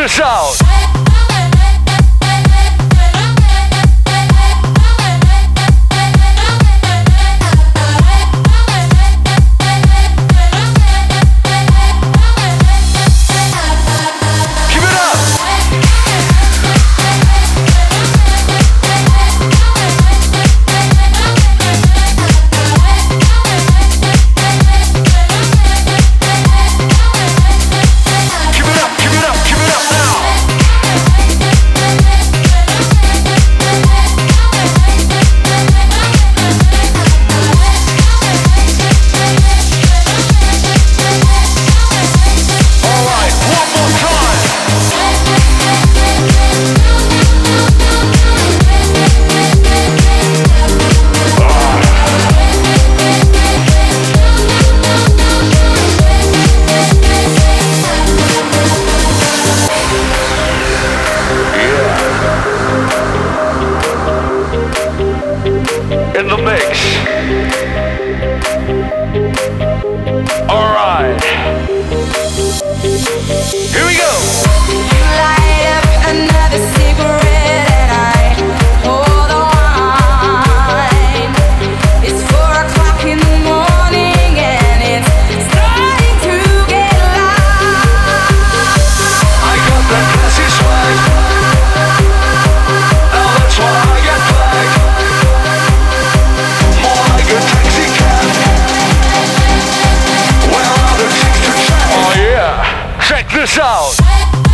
this out. the sound.